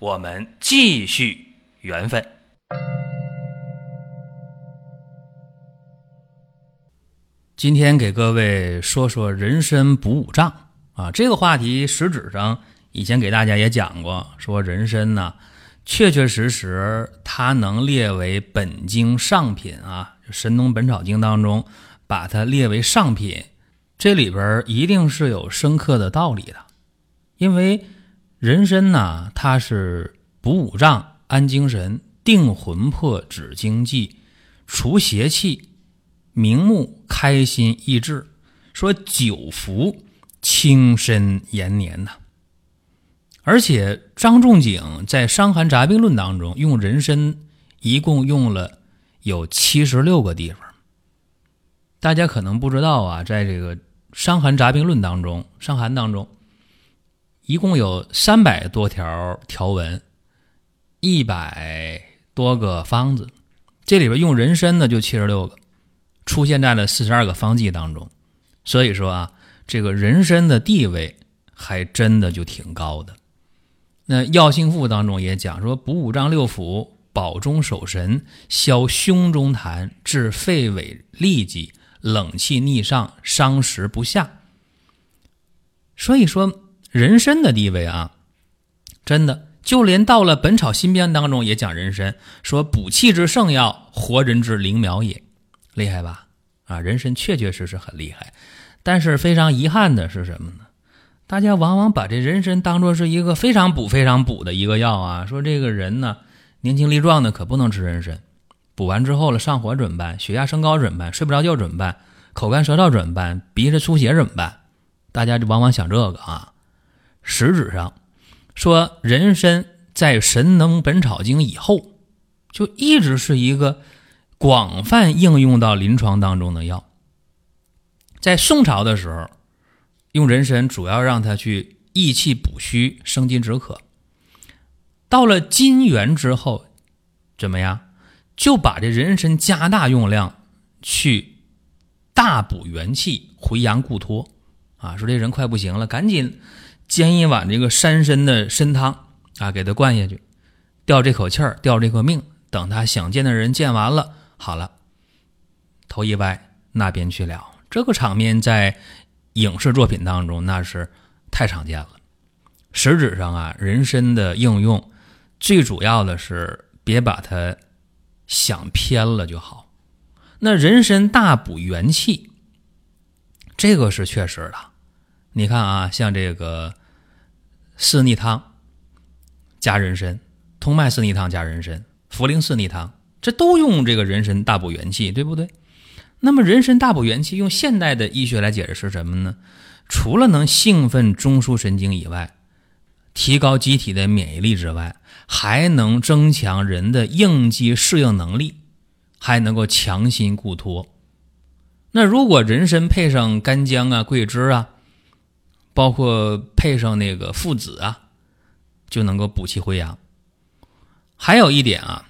我们继续缘分。今天给各位说说人参补五脏啊，这个话题实质上以前给大家也讲过，说人参呢，确确实实它能列为本经上品啊，《神农本草经》当中把它列为上品，这里边一定是有深刻的道理的。因为人参呢，它是补五脏、安精神、定魂魄、止惊悸、除邪气、明目、开心、益智，说久服轻身延年呐。而且张仲景在《伤寒杂病论》当中用人参一共用了有七十六个地方。大家可能不知道啊，在这个《伤寒杂病论》当中，《伤寒》当中。一共有三百多条条文，一百多个方子，这里边用人参呢就七十六个，出现在了四十二个方剂当中。所以说啊，这个人参的地位还真的就挺高的。那《药性赋》当中也讲说，补五脏六腑，保中守神，消胸中痰，治肺痿痢疾，冷气逆上，伤食不下。所以说。人参的地位啊，真的就连到了《本草新编》当中也讲人参，说补气之圣药，活人之灵苗也，厉害吧？啊，人参确确实实很厉害。但是非常遗憾的是什么呢？大家往往把这人参当做是一个非常补、非常补的一个药啊。说这个人呢，年轻力壮的可不能吃人参，补完之后了上火怎么办？血压升高怎么办？睡不着觉怎么办？口干舌燥怎么办？鼻子出血怎么办？大家就往往想这个啊。实质上，说人参在《神农本草经》以后，就一直是一个广泛应用到临床当中的药。在宋朝的时候，用人参主要让它去益气补虚、生津止渴。到了金元之后，怎么样？就把这人参加大用量，去大补元气、回阳固脱。啊，说这人快不行了，赶紧。煎一碗这个山参的参汤啊，给他灌下去，吊这口气儿，吊这个命。等他想见的人见完了，好了，头一歪，那边去了。这个场面在影视作品当中那是太常见了。实质上啊，人参的应用最主要的是别把它想偏了就好。那人参大补元气，这个是确实的。你看啊，像这个。四逆汤加人参，通脉四逆汤加人参，茯苓四逆汤，这都用这个人参大补元气，对不对？那么人参大补元气，用现代的医学来解释是什么呢？除了能兴奋中枢神经以外，提高机体的免疫力之外，还能增强人的应激适应能力，还能够强心固脱。那如果人参配上干姜啊、桂枝啊。包括配上那个附子啊，就能够补气回阳。还有一点啊，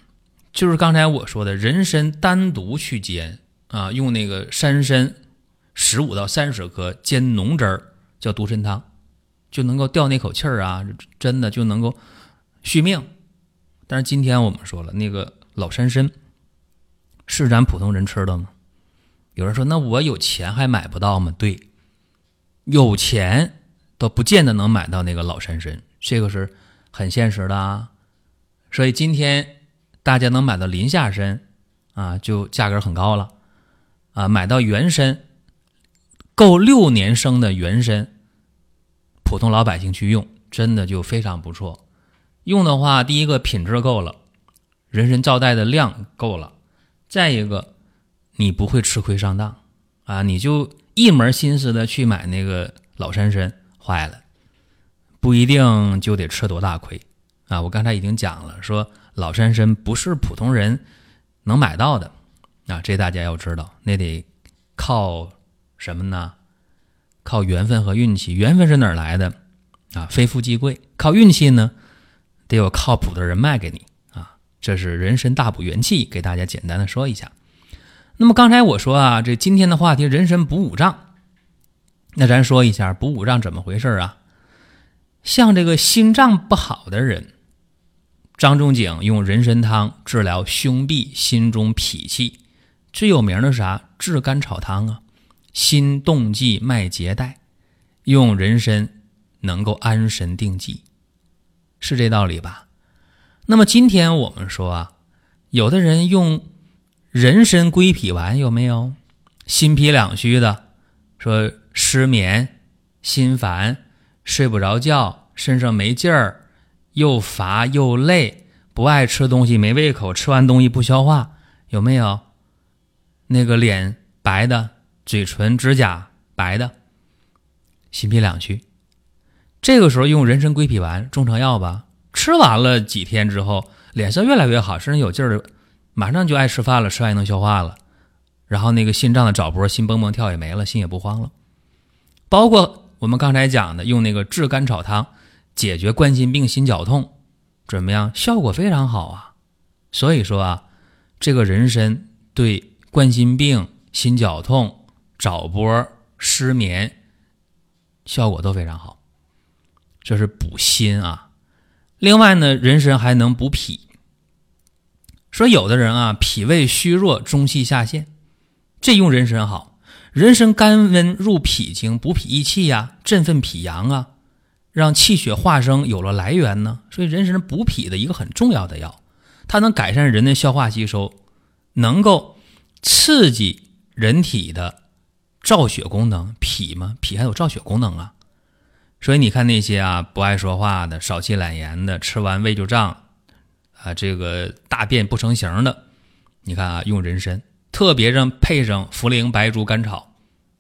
就是刚才我说的人参单独去煎啊，用那个山参十五到三十克煎浓汁儿，叫独参汤，就能够吊那口气儿啊，真的就能够续命。但是今天我们说了，那个老山参是咱普通人吃的吗？有人说，那我有钱还买不到吗？对，有钱。都不见得能买到那个老山参，这个是很现实的啊。所以今天大家能买到林下参啊，就价格很高了啊。买到原参，够六年生的原参，普通老百姓去用，真的就非常不错。用的话，第一个品质够了，人参皂带的量够了，再一个你不会吃亏上当啊，你就一门心思的去买那个老山参。坏了，不一定就得吃多大亏啊！我刚才已经讲了，说老山参不是普通人能买到的啊，这大家要知道，那得靠什么呢？靠缘分和运气。缘分是哪儿来的啊？非富即贵。靠运气呢，得有靠谱的人卖给你啊。这是人参大补元气，给大家简单的说一下。那么刚才我说啊，这今天的话题人参补五脏，那咱说一下补五脏怎么回事啊？像这个心脏不好的人。张仲景用人参汤治疗胸痹、心中痞气，最有名的是啥？炙甘草汤啊，心动悸、脉结带，用人参能够安神定悸，是这道理吧？那么今天我们说啊，有的人用人参归脾丸有没有？心脾两虚的，说失眠、心烦、睡不着觉、身上没劲儿。又乏又累，不爱吃东西，没胃口，吃完东西不消化，有没有？那个脸白的，嘴唇、指甲白的，心脾两虚，这个时候用人参归脾丸，中成药吧。吃完了几天之后，脸色越来越好，身上有劲儿，马上就爱吃饭了，吃完也能消化了。然后那个心脏的早搏，心蹦蹦跳也没了，心也不慌了。包括我们刚才讲的，用那个炙甘草汤。解决冠心病、心绞痛怎么样？效果非常好啊！所以说啊，这个人参对冠心病、心绞痛、早搏、失眠效果都非常好，这是补心啊。另外呢，人参还能补脾。说有的人啊，脾胃虚弱、中气下陷，这用人参好。人参甘温入脾经，补脾益气呀，振奋脾阳啊。让气血化生有了来源呢，所以人参补脾的一个很重要的药，它能改善人的消化吸收，能够刺激人体的造血功能。脾嘛，脾还有造血功能啊。所以你看那些啊不爱说话的、少气懒言的、吃完胃就胀啊，这个大便不成形的，你看啊，用人参，特别让配上茯苓、白术、甘草，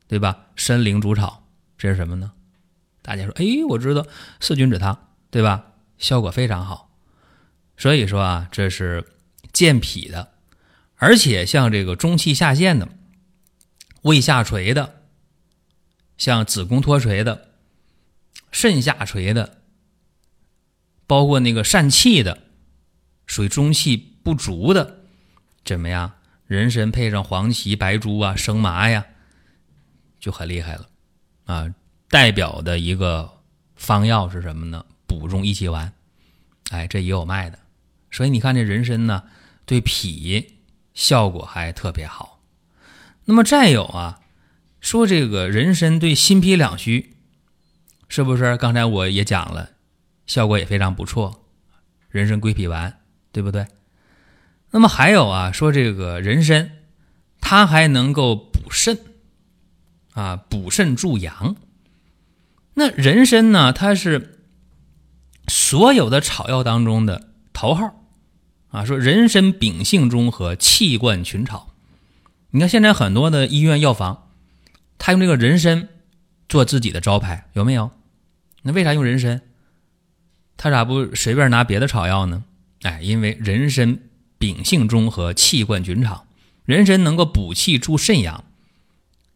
对吧？参苓煮草，这是什么呢？大家说，哎，我知道四君子汤，对吧？效果非常好。所以说啊，这是健脾的，而且像这个中气下陷的、胃下垂的、像子宫脱垂的、肾下垂的，包括那个疝气的、属于中气不足的，怎么样？人参配上黄芪、白术啊、生麻呀，就很厉害了啊。代表的一个方药是什么呢？补中益气丸，哎，这也有卖的。所以你看这人参呢，对脾效果还特别好。那么再有啊，说这个人参对心脾两虚，是不是？刚才我也讲了，效果也非常不错。人参归脾丸，对不对？那么还有啊，说这个人参，它还能够补肾啊，补肾助阳。那人参呢？它是所有的草药当中的头号啊！说人参秉性中和，气贯群草。你看现在很多的医院药房，他用这个人参做自己的招牌，有没有？那为啥用人参？他咋不随便拿别的草药呢？哎，因为人参秉性中和，气贯群草。人参能够补气助肾阳。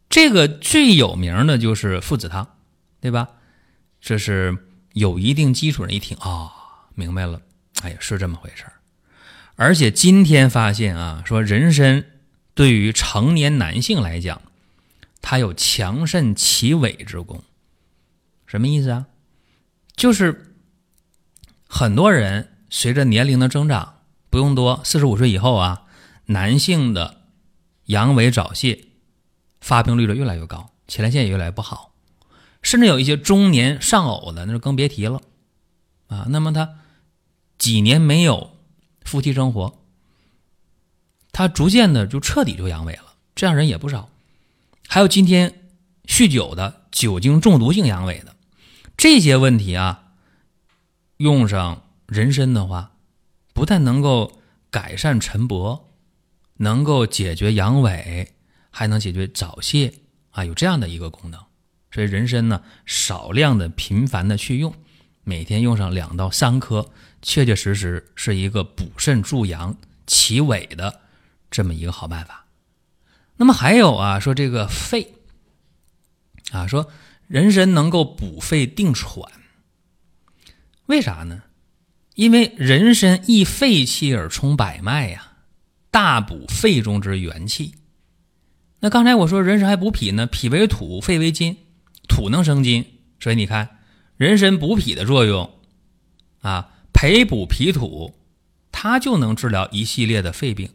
这个最有名的就是附子汤。对吧？这是有一定基础人一听啊，明白了。哎呀，是这么回事儿。而且今天发现啊，说人参对于成年男性来讲，它有强肾起痿之功。什么意思啊？就是很多人随着年龄的增长，不用多，四十五岁以后啊，男性的阳痿早泄发病率的越来越高，前列腺也越来越不好。甚至有一些中年丧偶的，那就更别提了，啊，那么他几年没有夫妻生活，他逐渐的就彻底就阳痿了，这样人也不少。还有今天酗酒的、酒精中毒性阳痿的，这些问题啊，用上人参的话，不但能够改善晨勃，能够解决阳痿，还能解决早泄啊，有这样的一个功能。所以人参呢，少量的、频繁的去用，每天用上两到三颗，确确实实是一个补肾助阳、齐胃的这么一个好办法。那么还有啊，说这个肺啊，说人参能够补肺定喘，为啥呢？因为人参益肺气而充百脉呀，大补肺中之元气。那刚才我说人参还补脾呢，脾为土，肺为金，土能生金，所以你看人参补脾的作用啊，培补脾土，它就能治疗一系列的肺病。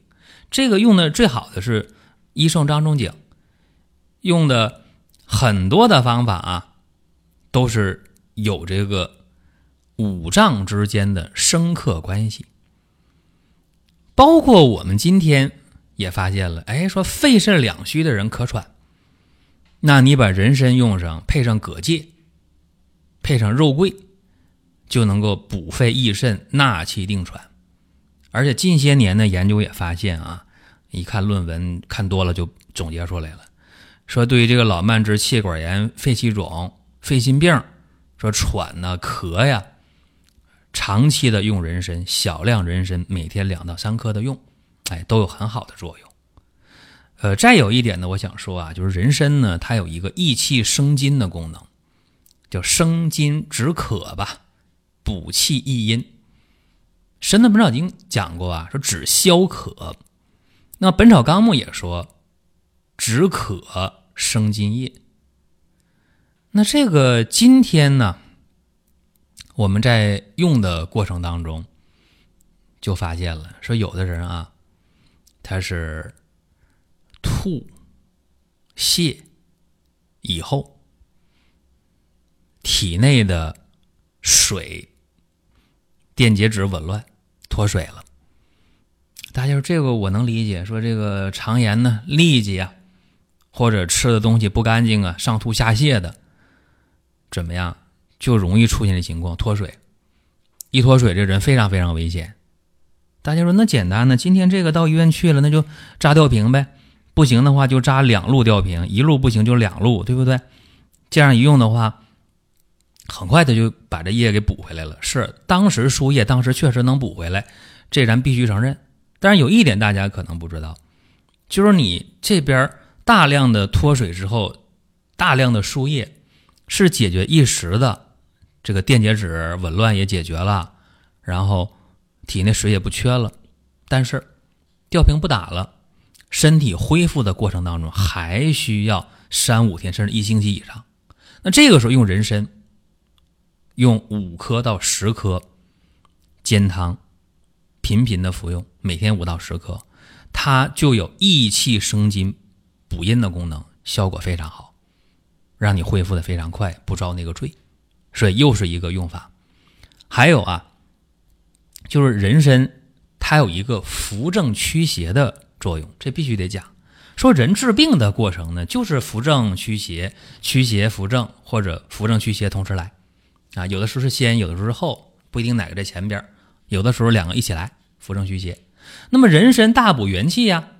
这个用的最好的是医圣张仲景，用的很多的方法啊，都是有这个。五脏之间的生克关系，包括我们今天也发现了，哎，说肺肾两虚的人咳喘，那你把人参用上，配上葛芥，配上肉桂，就能够补肺益肾、纳气定喘。而且近些年的研究也发现啊，一看论文看多了就总结出来了，说对于这个老慢支、气管炎、肺气肿、肺心病，说喘呐、咳呀。长期的用人参，小量人参，每天两到三颗的用，哎，都有很好的作用。呃，再有一点呢，我想说啊，就是人参呢，它有一个益气生津的功能，叫生津止渴吧，补气益阴。《神的本草经》讲过啊，说止消渴。那《本草纲目》也说止渴生津液。那这个今天呢？我们在用的过程当中，就发现了，说有的人啊，他是吐泻以后，体内的水电解质紊乱脱水了。大家说这个我能理解，说这个肠炎呢痢疾啊，或者吃的东西不干净啊，上吐下泻的，怎么样？就容易出现这情况，脱水。一脱水，这人非常非常危险。大家说那简单呢？今天这个到医院去了，那就扎吊瓶呗。不行的话，就扎两路吊瓶，一路不行就两路，对不对？这样一用的话，很快他就把这液给补回来了。是当时输液，当时确实能补回来，这咱必须承认。但是有一点大家可能不知道，就是你这边大量的脱水之后，大量的输液是解决一时的。这个电解质紊乱也解决了，然后体内水也不缺了，但是吊瓶不打了，身体恢复的过程当中还需要三五天甚至一星期以上。那这个时候用人参，用五颗到十颗煎汤，频频的服用，每天五到十颗，它就有益气生津、补阴的功能，效果非常好，让你恢复的非常快，不遭那个罪。所以又是一个用法，还有啊，就是人参它有一个扶正驱邪的作用，这必须得讲。说人治病的过程呢，就是扶正驱邪，驱邪扶正，或者扶正驱邪同时来啊。有的时候是先，有的时候是后，不一定哪个在前边有的时候两个一起来，扶正驱邪。那么人参大补元气呀，《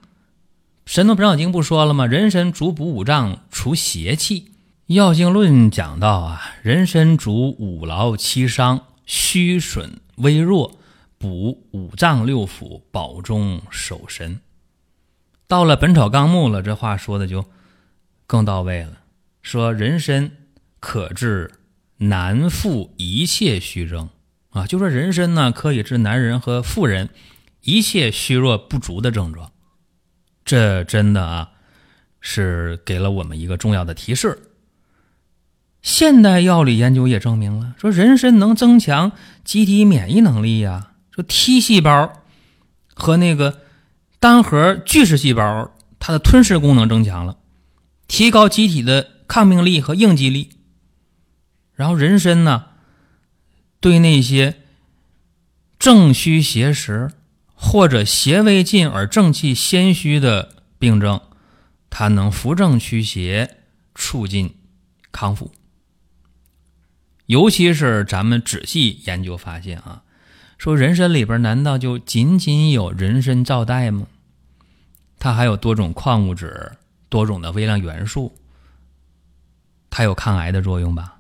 神农本草经》不说了吗？人参主补五脏，除邪气。药性论讲到啊，人参主五劳七伤、虚损微弱，补五脏六腑，保中守神。到了《本草纲目》了，这话说的就更到位了。说人参可治男妇一切虚症啊，就说人参呢可以治男人和妇人一切虚弱不足的症状。这真的啊，是给了我们一个重要的提示。现代药理研究也证明了，说人参能增强机体免疫能力呀。说 T 细胞和那个单核巨噬细胞，它的吞噬功能增强了，提高机体的抗病力和应激力。然后人参呢，对那些正虚邪实或者邪未尽而正气先虚的病症，它能扶正驱邪，促进康复。尤其是咱们仔细研究发现啊，说人参里边难道就仅仅有人参皂苷吗？它还有多种矿物质、多种的微量元素，它有抗癌的作用吧？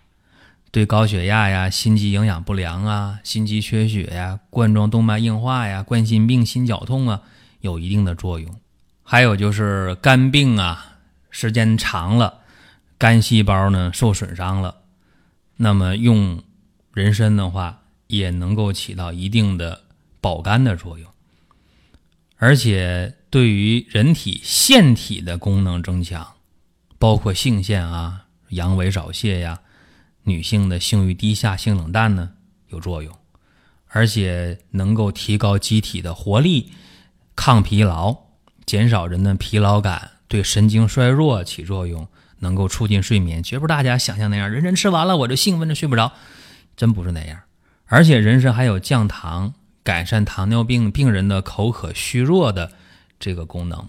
对高血压呀、心肌营养不良啊、心肌缺血呀、冠状动脉硬化呀、冠心病、心绞痛啊有一定的作用。还有就是肝病啊，时间长了，肝细胞呢受损伤了，那么用人参的话，也能够起到一定的保肝的作用，而且对于人体腺体的功能增强，包括性腺啊、阳痿早泄呀。女性的性欲低下、性冷淡呢有作用，而且能够提高机体的活力、抗疲劳、减少人的疲劳感，对神经衰弱起作用，能够促进睡眠。绝不是大家想象那样，人参吃完了我就兴奋的睡不着，真不是那样。而且人参还有降糖、改善糖尿病病人的口渴虚弱的这个功能。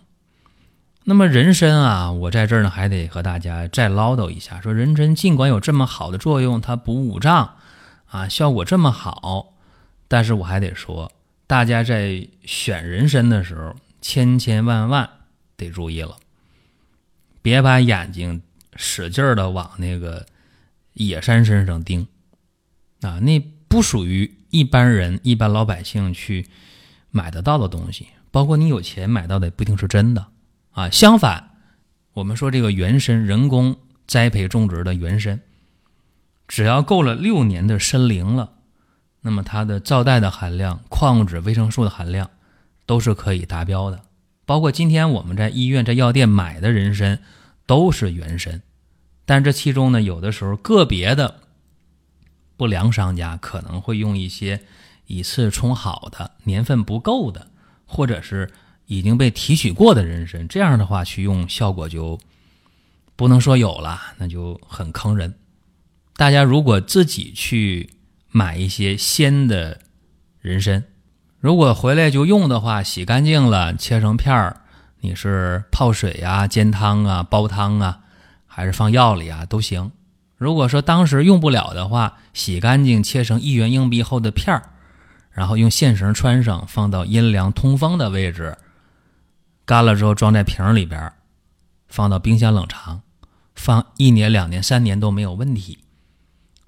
那么人参啊，我在这儿呢还得和大家再唠叨一下，说人参尽管有这么好的作用，它补五脏啊，效果这么好，但是我还得说，大家在选人参的时候，千千万万得注意了，别把眼睛使劲的往那个野山身上盯啊，那不属于一般人、一般老百姓去买得到的东西，包括你有钱买到的，不一定是真的。啊，相反，我们说这个原参，人工栽培种植的原参，只要够了六年的参龄了，那么它的皂带的含量、矿物质、维生素的含量都是可以达标的。包括今天我们在医院、在药店买的人参，都是原参。但这其中呢，有的时候个别的不良商家可能会用一些以次充好的、年份不够的，或者是。已经被提取过的人参，这样的话去用效果就不能说有了，那就很坑人。大家如果自己去买一些鲜的人参，如果回来就用的话，洗干净了，切成片儿，你是泡水呀、煎汤啊、煲汤啊，还是放药里啊都行。如果说当时用不了的话，洗干净切成一元硬币厚的片儿，然后用线绳穿上，放到阴凉通风的位置。干了之后装在瓶里边，放到冰箱冷藏，放一年、两年、三年都没有问题。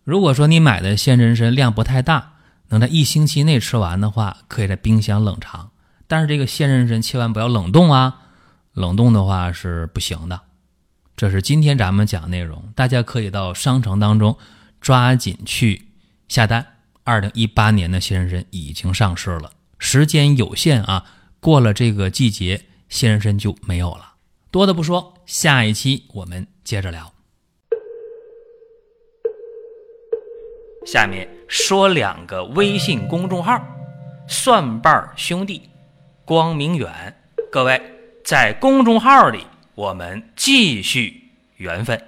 如果说你买的鲜人参量不太大，能在一星期内吃完的话，可以在冰箱冷藏。但是这个鲜人参千万不要冷冻啊，冷冻的话是不行的。这是今天咱们讲内容，大家可以到商城当中抓紧去下单。二零一八年的鲜人参已经上市了，时间有限啊，过了这个季节。鲜人参就没有了，多的不说，下一期我们接着聊。下面说两个微信公众号：蒜瓣兄弟、光明远。各位在公众号里，我们继续缘分。